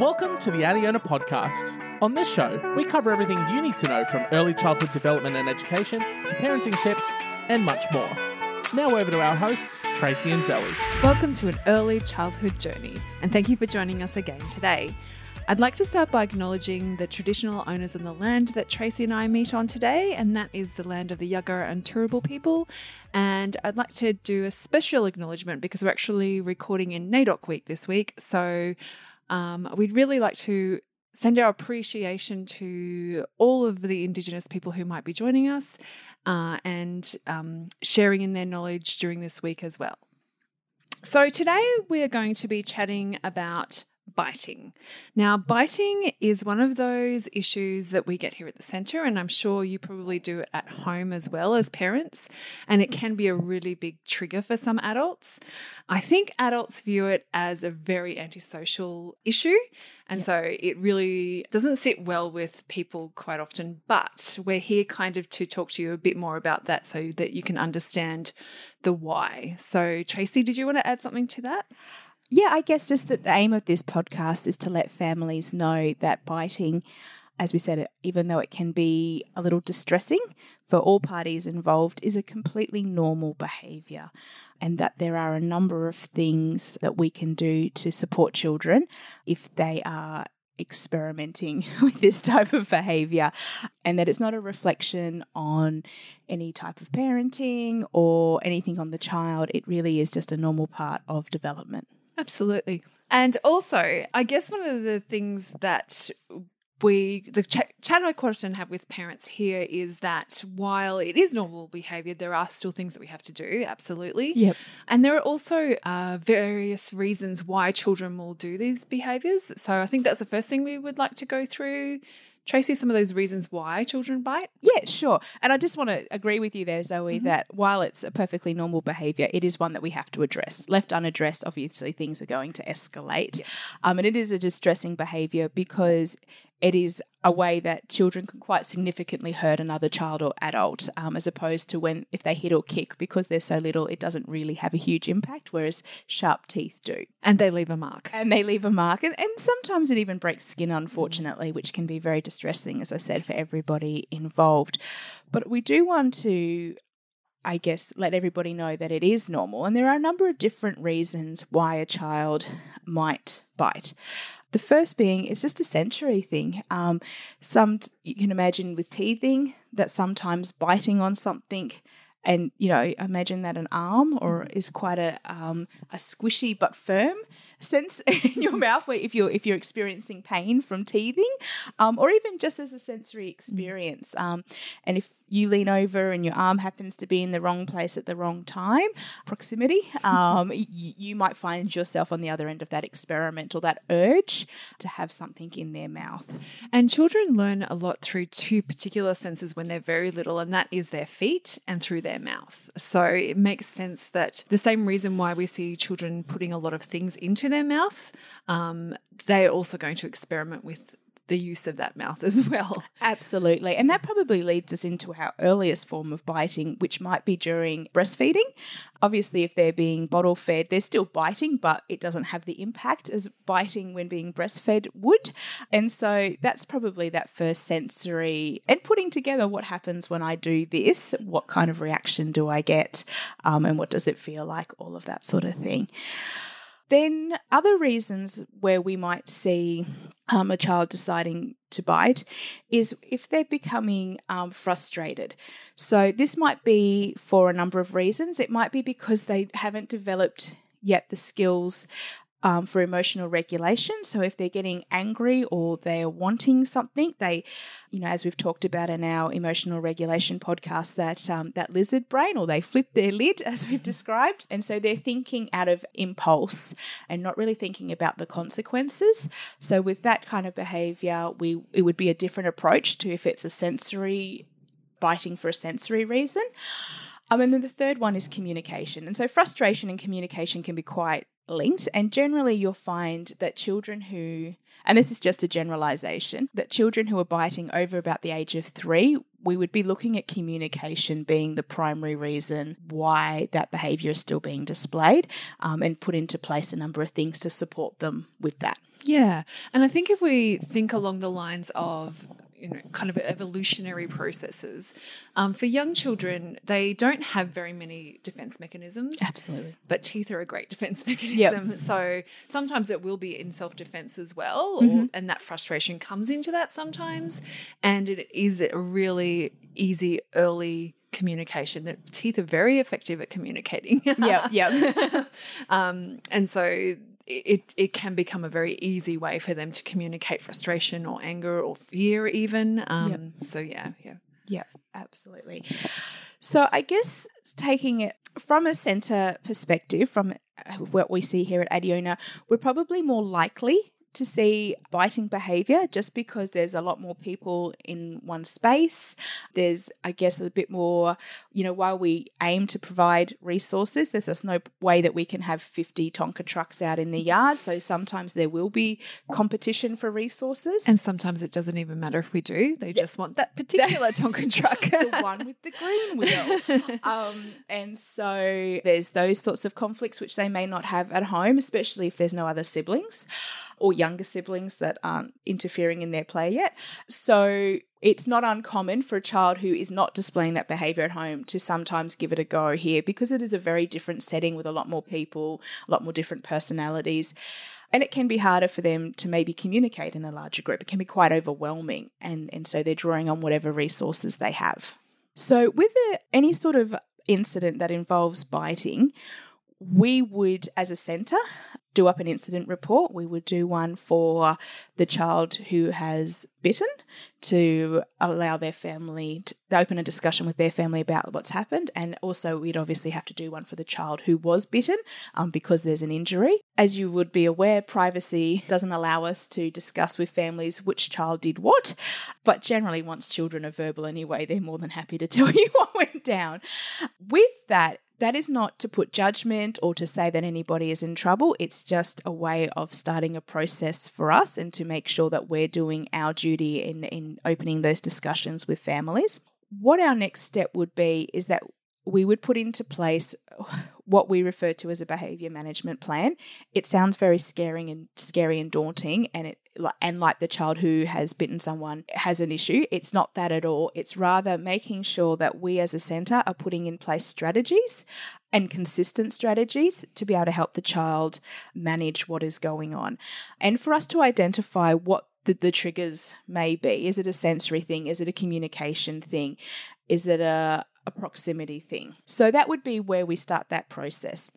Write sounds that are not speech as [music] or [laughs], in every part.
Welcome to the Adiona podcast. On this show, we cover everything you need to know from early childhood development and education to parenting tips and much more. Now over to our hosts, Tracy and Zoe. Welcome to an early childhood journey, and thank you for joining us again today. I'd like to start by acknowledging the traditional owners of the land that Tracy and I meet on today, and that is the land of the Yagara and Turrbal people. And I'd like to do a special acknowledgement because we're actually recording in NAIDOC week this week. So um, we'd really like to send our appreciation to all of the Indigenous people who might be joining us uh, and um, sharing in their knowledge during this week as well. So, today we are going to be chatting about biting. Now, biting is one of those issues that we get here at the centre, and I'm sure you probably do at home as well as parents, and it can be a really big trigger for some adults. I think adults view it as a very antisocial issue, and yeah. so it really doesn't sit well with people quite often, but we're here kind of to talk to you a bit more about that so that you can understand the why. So, Tracy, did you want to add something to that? Yeah, I guess just that the aim of this podcast is to let families know that biting, as we said, even though it can be a little distressing for all parties involved, is a completely normal behaviour. And that there are a number of things that we can do to support children if they are experimenting [laughs] with this type of behavior and that it's not a reflection on any type of parenting or anything on the child. It really is just a normal part of development. Absolutely. And also, I guess one of the things that we the chat, chat I quite often have with parents here is that while it is normal behavior, there are still things that we have to do. Absolutely. Yep. And there are also uh, various reasons why children will do these behaviors. So I think that's the first thing we would like to go through Tracy, some of those reasons why children bite? Yeah, sure. And I just want to agree with you there, Zoe, mm-hmm. that while it's a perfectly normal behavior, it is one that we have to address. Left unaddressed, obviously, things are going to escalate. Yeah. Um, and it is a distressing behavior because it is a way that children can quite significantly hurt another child or adult, um, as opposed to when if they hit or kick because they're so little, it doesn't really have a huge impact, whereas sharp teeth do. And they leave a mark. And they leave a mark. And, and sometimes it even breaks skin, unfortunately, which can be very distressing, as I said, for everybody involved. But we do want to I guess, let everybody know that it is normal. And there are a number of different reasons why a child might bite. The first being it's just a sensory thing. Um, some you can imagine with teething that sometimes biting on something and you know imagine that an arm or is quite a um, a squishy but firm sense [laughs] in your mouth if you're if you're experiencing pain from teething um, or even just as a sensory experience. Um, and if you lean over and your arm happens to be in the wrong place at the wrong time proximity [laughs] um, you, you might find yourself on the other end of that experiment or that urge to have something in their mouth. And children learn a lot through two particular senses when they're very little and that is their feet and through their mouth. So it makes sense that the same reason why we see children putting a lot of things into their mouth, um, they're also going to experiment with the use of that mouth as well. [laughs] Absolutely. And that probably leads us into our earliest form of biting, which might be during breastfeeding. Obviously, if they're being bottle fed, they're still biting, but it doesn't have the impact as biting when being breastfed would. And so that's probably that first sensory and putting together what happens when I do this, what kind of reaction do I get, um, and what does it feel like, all of that sort of thing. Then, other reasons where we might see um, a child deciding to bite is if they're becoming um, frustrated. So, this might be for a number of reasons. It might be because they haven't developed yet the skills um, for emotional regulation. So if they're getting angry or they're wanting something, they, you know, as we've talked about in our emotional regulation podcast, that um, that lizard brain, or they flip their lid, [laughs] as we've described, and so they're thinking out of impulse and not really thinking about the consequences. So with that kind of behaviour, we it would be a different approach to if it's a sensory biting for a sensory reason. Um, and then the third one is communication. And so frustration and communication can be quite linked. And generally, you'll find that children who, and this is just a generalization, that children who are biting over about the age of three we would be looking at communication being the primary reason why that behaviour is still being displayed um, and put into place a number of things to support them with that. Yeah. And I think if we think along the lines of you know, kind of evolutionary processes. Um, for young children, they don't have very many defense mechanisms. Absolutely. But teeth are a great [laughs] defense mechanism. Yep. So sometimes it will be in self defense as well. Or, mm-hmm. And that frustration comes into that sometimes. And it is a really easy, early communication that teeth are very effective at communicating. yeah, yeah. [laughs] um, and so it, it can become a very easy way for them to communicate frustration or anger or fear even. Um, yep. so yeah yeah. Yeah absolutely. So i guess taking it from a center perspective from uh, what we see here at adiona we're probably more likely to see biting behavior just because there's a lot more people in one space. There's, I guess, a bit more, you know, while we aim to provide resources, there's just no way that we can have 50 Tonka trucks out in the yard. So sometimes there will be competition for resources. And sometimes it doesn't even matter if we do, they just want that particular [laughs] Tonka truck. the one with the green wheel. [laughs] Um, and so there's those sorts of conflicts which they may not have at home, especially if there's no other siblings or younger siblings that aren't interfering in their play yet. So it's not uncommon for a child who is not displaying that behavior at home to sometimes give it a go here because it is a very different setting with a lot more people, a lot more different personalities. And it can be harder for them to maybe communicate in a larger group. It can be quite overwhelming. And, and so they're drawing on whatever resources they have. So, with a, any sort of incident that involves biting, we would, as a centre, do up an incident report. We would do one for the child who has bitten to allow their family to open a discussion with their family about what's happened. And also, we'd obviously have to do one for the child who was bitten um, because there's an injury. As you would be aware, privacy doesn't allow us to discuss with families which child did what. But generally, once children are verbal anyway, they're more than happy to [laughs] tell you what went down. With that, that is not to put judgment or to say that anybody is in trouble. It's just a way of starting a process for us and to make sure that we're doing our duty in, in opening those discussions with families. What our next step would be is that we would put into place what we refer to as a behavior management plan. It sounds very scary and scary and daunting and it and like the child who has bitten someone has an issue. It's not that at all. It's rather making sure that we as a center are putting in place strategies and consistent strategies to be able to help the child manage what is going on. And for us to identify what the, the triggers may be. Is it a sensory thing? Is it a communication thing? Is it a, a proximity thing. So that would be where we start that process.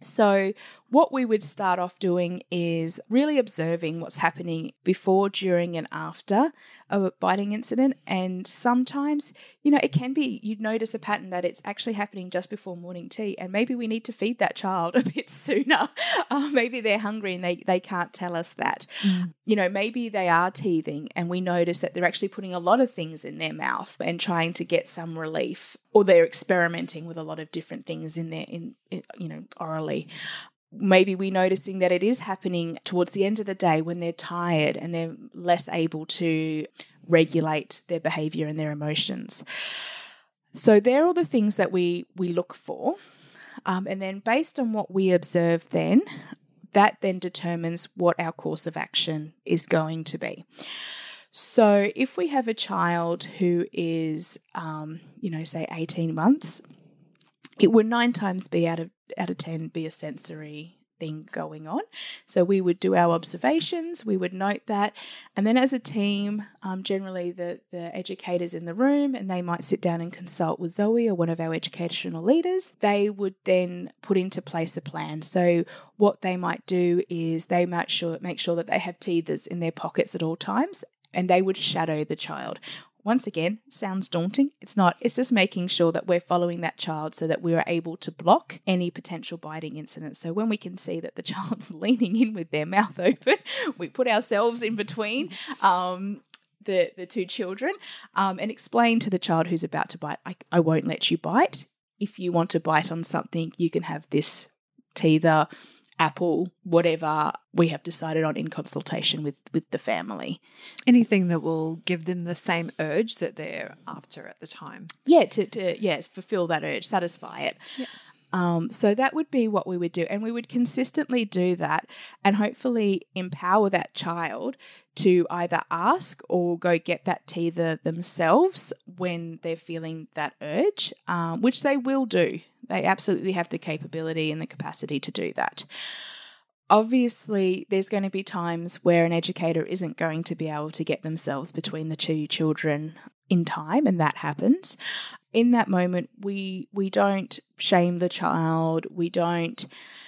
So, what we would start off doing is really observing what's happening before, during, and after a biting incident. And sometimes, you know, it can be you'd notice a pattern that it's actually happening just before morning tea, and maybe we need to feed that child [laughs] a bit sooner. Uh, maybe they're hungry and they, they can't tell us that. Mm. You know, maybe they are teething, and we notice that they're actually putting a lot of things in their mouth and trying to get some relief, or they're experimenting with a lot of different things in their, in, in you know, orally maybe we're noticing that it is happening towards the end of the day when they're tired and they're less able to regulate their behavior and their emotions. So they're all the things that we we look for, um, and then based on what we observe, then that then determines what our course of action is going to be. So if we have a child who is, um, you know, say eighteen months, it would nine times be out of out of ten be a sensory thing going on. So we would do our observations, we would note that, and then as a team, um, generally the the educators in the room, and they might sit down and consult with Zoe or one of our educational leaders. They would then put into place a plan. So what they might do is they might sure make sure that they have teethers in their pockets at all times and they would shadow the child once again, sounds daunting. It's not. It's just making sure that we're following that child so that we are able to block any potential biting incidents. So when we can see that the [laughs] child's leaning in with their mouth open, [laughs] we put ourselves in between. Um, the, the two children um, and explain to the child who's about to bite, I, I won't let you bite. If you want to bite on something, you can have this teether apple, whatever we have decided on in consultation with with the family. Anything that will give them the same urge that they're after at the time. Yeah, to, to yes, fulfill that urge, satisfy it. Yeah. Um, so that would be what we would do. And we would consistently do that and hopefully empower that child to either ask or go get that teether themselves when they're feeling that urge, um, which they will do. They absolutely have the capability and the capacity to do that. Obviously, there's going to be times where an educator isn't going to be able to get themselves between the two children in time, and that happens in that moment we we don't shame the child we don't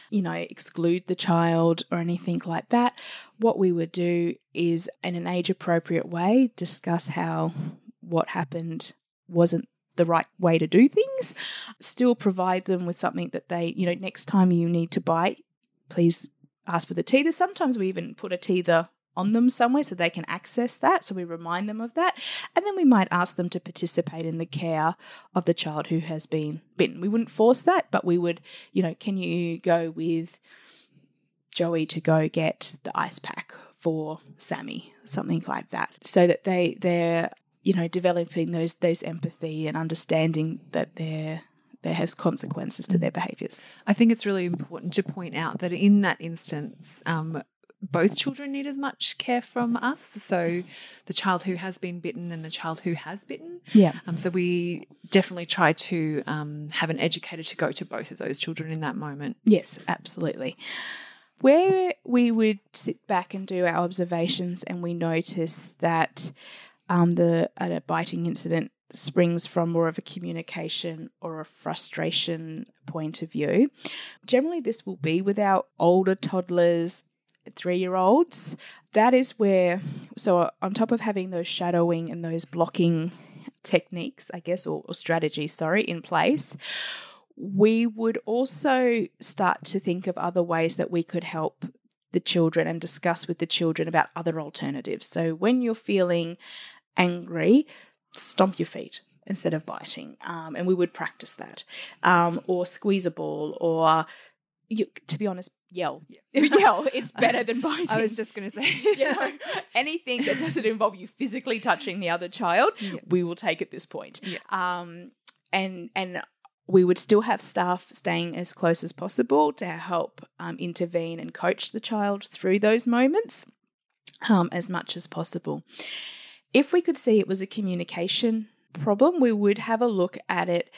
you know exclude the child or anything like that what we would do is in an age appropriate way discuss how what happened wasn't the right way to do things still provide them with something that they you know next time you need to bite please ask for the teether sometimes we even put a teether on them somewhere so they can access that. So we remind them of that. And then we might ask them to participate in the care of the child who has been bitten. We wouldn't force that, but we would, you know, can you go with Joey to go get the ice pack for Sammy, something like that, so that they they're you know developing those those empathy and understanding that they're there has consequences to their behaviours. I think it's really important to point out that in that instance, um, both children need as much care from us. So the child who has been bitten and the child who has bitten. Yeah. Um, so we definitely try to um, have an educator to go to both of those children in that moment. Yes, absolutely. Where we would sit back and do our observations and we notice that um, the a biting incident springs from more of a communication or a frustration point of view. Generally, this will be with our older toddlers, three year olds, that is where, so on top of having those shadowing and those blocking techniques, I guess, or, or strategies, sorry, in place, we would also start to think of other ways that we could help the children and discuss with the children about other alternatives. So when you're feeling angry, stomp your feet instead of biting. Um, and we would practice that. Um, or squeeze a ball, or you, to be honest, yell. [laughs] yell. It's [laughs] better than biting. I was just going to say, [laughs] you know, anything that doesn't involve you physically touching the other child, Yeah. we will take at this point. Yeah. Um, and and we would still have staff staying as close as possible to help um, intervene and coach the child through those moments um, as much as possible. If we could see it was a communication problem, we would have a look at it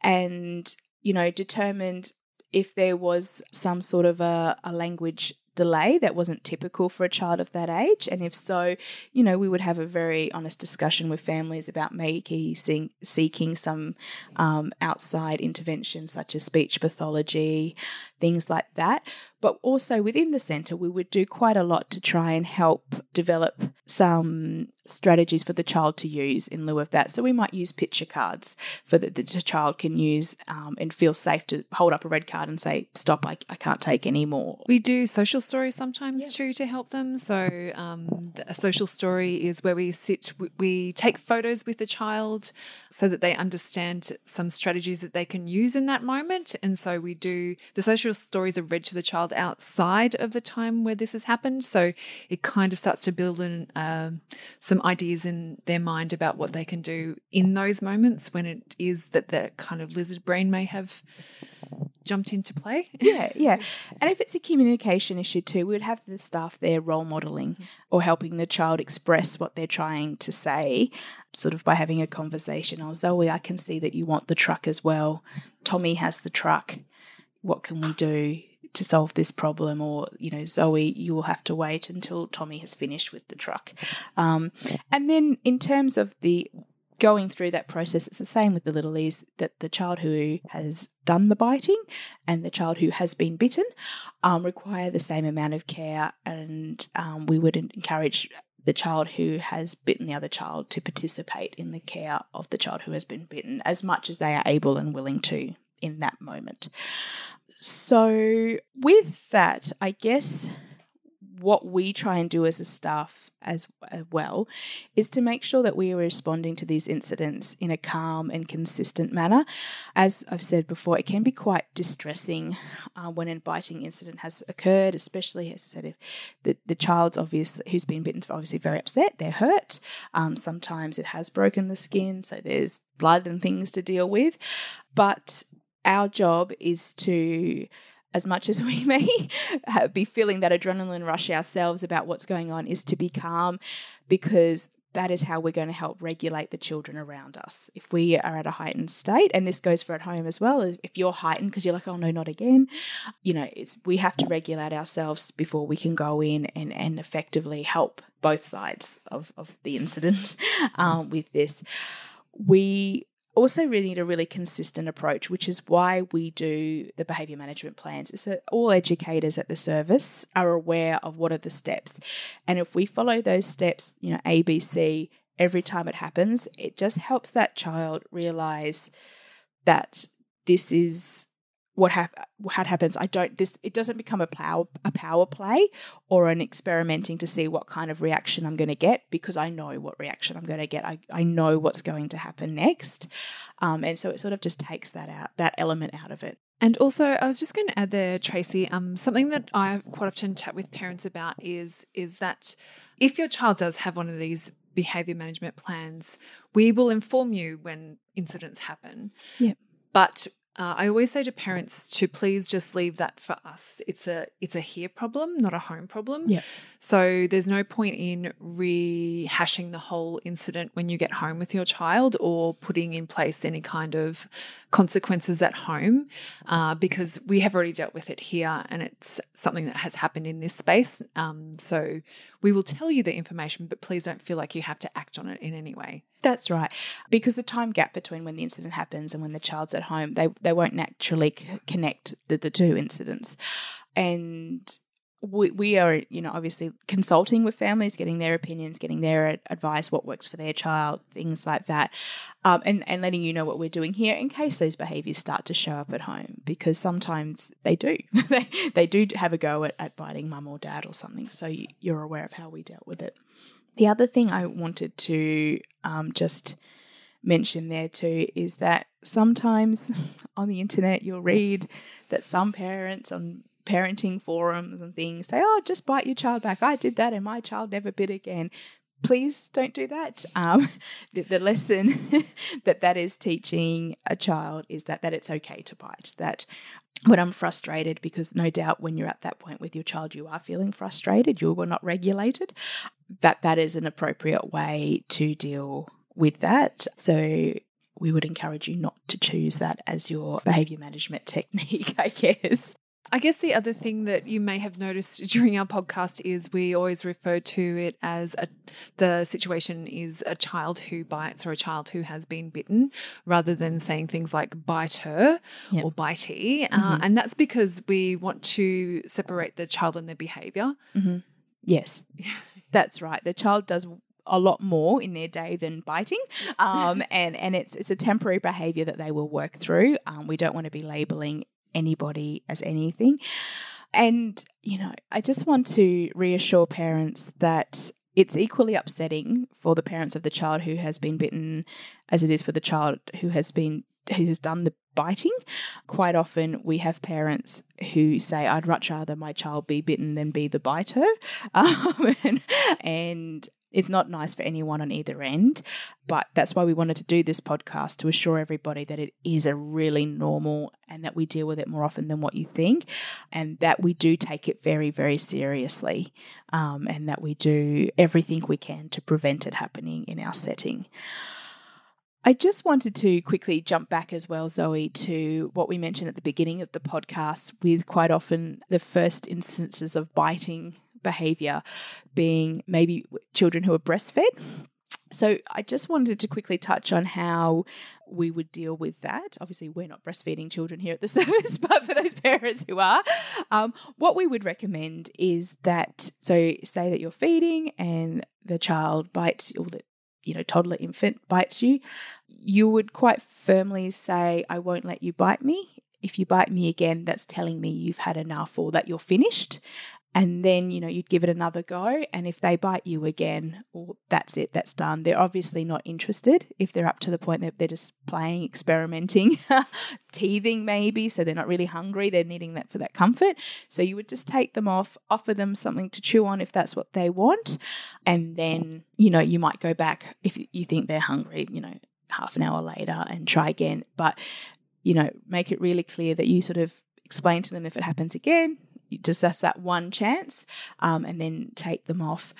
and, you know, determined if there was some sort of a, a language delay that wasn't typical for a child of that age. And if so, you know, we would have a very honest discussion with families about maybe seeing, seeking some um, outside intervention, such as speech pathology, things like that. But also within the centre, we would do quite a lot to try and help develop some strategies for the child to use in lieu of that. So we might use picture cards for that the child can use um, and feel safe to hold up a red card and say, "Stop! I, I can't take any more." We do social stories sometimes too to help them. So, um, a social story is where we sit, we take photos with the child so that they understand some strategies that they can use in that moment. And so, we do the social stories are read to the child outside of the time where this has happened. So, it kind of starts to build in um, some ideas in their mind about what they can do in those moments when it is that the kind of lizard brain may have jumped into play. yeah, yeah. And if it's a communication issue too, we would have the staff there role modeling or helping the child express what they're trying to say, sort of by having a conversation. Oh, Zoe, I can see that you want the truck as well. Tommy has the truck. What can we do? To solve this problem, or you know, Zoe, you will have to wait until Tommy has finished with the truck. Um, and then, in terms of the going through that process, it's the same with the little E's that the child who has done the biting and the child who has been bitten um, require the same amount of care. And um, we would encourage the child who has bitten the other child to participate in the care of the child who has been bitten as much as they are able and willing to in that moment. So, with that, I guess what we try and do as a staff as, as well is to make sure that we are responding to these incidents in a calm and consistent manner. As I've said before, it can be quite distressing uh, when a biting incident has occurred, especially as I said, if the, the child's obviously who's been bitten is obviously very upset, they're hurt. Um, sometimes it has broken the skin, so there's blood and things to deal with. But our job is to as much as we [laughs] may be feeling that adrenaline rush ourselves about what's going on, is to be calm because that is how we're going to help regulate the children around us. If we are at a heightened state, and this goes for at home as well, if you're heightened because you're like, oh no, not again, you know, it's we have to regulate ourselves before we can go in and, and effectively help both sides of, of the incident [laughs] um, with this. We also really need a really consistent approach, which is why we do the behaviour management plans. Is that all educators at the service are aware of what are the steps. And if we follow those steps, you know, ABC, every time it happens, it just helps that child realise that this is what, hap- what happens. I don't this it doesn't become a power a power play or an experimenting to see what kind of reaction I'm going to get because I know what reaction I'm going to get. I, I know what's going to happen next, um, and so it sort of just takes that out that element out of it. And also, I was just going to add there, Tracy. Um, something that I quite often chat with parents about is is that if your child does have one of these behavior management plans, we will inform you when incidents happen. Yep. But uh, I always say to parents to please just leave that for us. It's a it's a here problem, not a home problem. Yeah. So there's no point in rehashing the whole incident when you get home with your child or putting in place any kind of consequences at home uh, because we have already dealt with it here and it's something that has happened in this space. Um, so we will tell you the information, but please don't feel like you have to act on it in any way. That's right. Because the time gap between when the incident happens and when the child's at home, they, they won't naturally connect the, the two incidents. And we, we are, you know, obviously consulting with families, getting their opinions, getting their advice, what works for their child, things like that, um, and and letting you know what we're doing here in case those behaviours start to show up at home because sometimes they do, [laughs] they they do have a go at, at biting mum or dad or something. So you, you're aware of how we dealt with it. The other thing I wanted to um, just mention there too is that sometimes [laughs] on the internet you'll read that some parents on parenting forums and things say, oh, just bite your child back. I did that and my child never bit again. Please don't do that. Um, [laughs] the, the lesson [laughs] that that is teaching a child is that that it's okay to bite. That when I'm frustrated, because no doubt when you're at that point with your child, you are feeling frustrated, you were not regulated, that that is an appropriate way to deal with that. So we would encourage you not to choose that as your behavior management [laughs] technique, I guess. I guess the other thing that you may have noticed [laughs] during our podcast is we always refer to it as a, the situation is a child who bites or a child who has been bitten, rather than saying things like bite her yep. or bitey. Uh, mm-hmm. Uh, and that's because we want to separate the child and their behavior. Mm-hmm. Yes, [laughs] that's right. The child does a lot more in their day than biting, um, [laughs] and and it's it's a temporary behaviour that they will work through. Um, we don't want to be labelling anybody as anything. And, you know, I just want to reassure parents that it's equally upsetting for the parents of the child who has been bitten as it is for the child who has been who has done the biting. Quite often, we have parents who say, "I'd much rather my child be bitten than be the biter," [laughs] um, and, and it's not nice for anyone on either end, but that's why we wanted to do this podcast to assure everybody that it is a really normal and that we deal with it more often than what you think, and that we do take it very, very seriously, um, and that we do everything we can to prevent it happening in our setting. I just wanted to quickly jump back as well, Zoe, to what we mentioned at the beginning of the podcast with quite often the first instances of biting behavior being maybe children who are breastfed. So I just wanted to quickly touch on how we would deal with that. Obviously, we're not breastfeeding children here at the [laughs] service, but for those parents who are, um, what we would recommend is that so say that you're feeding and the child bites or the you know toddler infant bites you, you would quite firmly say, "I won't let you bite me." If you bite me again, that's telling me you've had enough or that you're finished and then you know you'd give it another go and if they bite you again well that's it that's done. They're obviously not interested if they're up to the point that they're just playing experimenting [laughs] teething maybe so they're not really hungry they're needing that for that comfort. So you would just take them off offer them something to chew on if that's what they want and then you know you might go back if you think they're hungry you know half an hour later and try again. But you know make it really clear that you sort of explain to them if it happens again just that's that one chance um, and then take them off.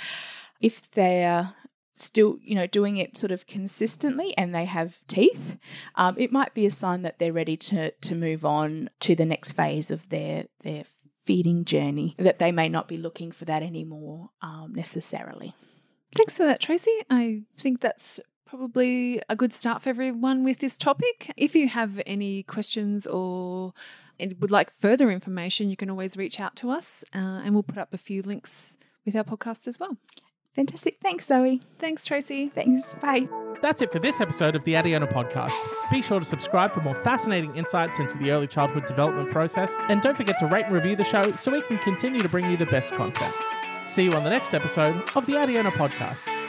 If they're still, you know, doing it sort of consistently and they have teeth, um, it might be a sign that they're ready to to move on to the next phase of their their feeding journey. That they may not be looking for that anymore um, necessarily. Thanks for that, Tracy. I think that's probably a good start for everyone with this topic. If you have any questions or and would like further information, you can always reach out to us uh, and we'll put up a few links with our podcast as well. Fantastic. Thanks, Zoe. Thanks, Tracy. Thanks. Bye. That's it for this episode of the Adiona podcast. Be sure to subscribe for more fascinating insights into the early childhood development process, and don't forget to rate and review the show so we can continue to bring you the best content. See you on the next episode of the Adiona podcast.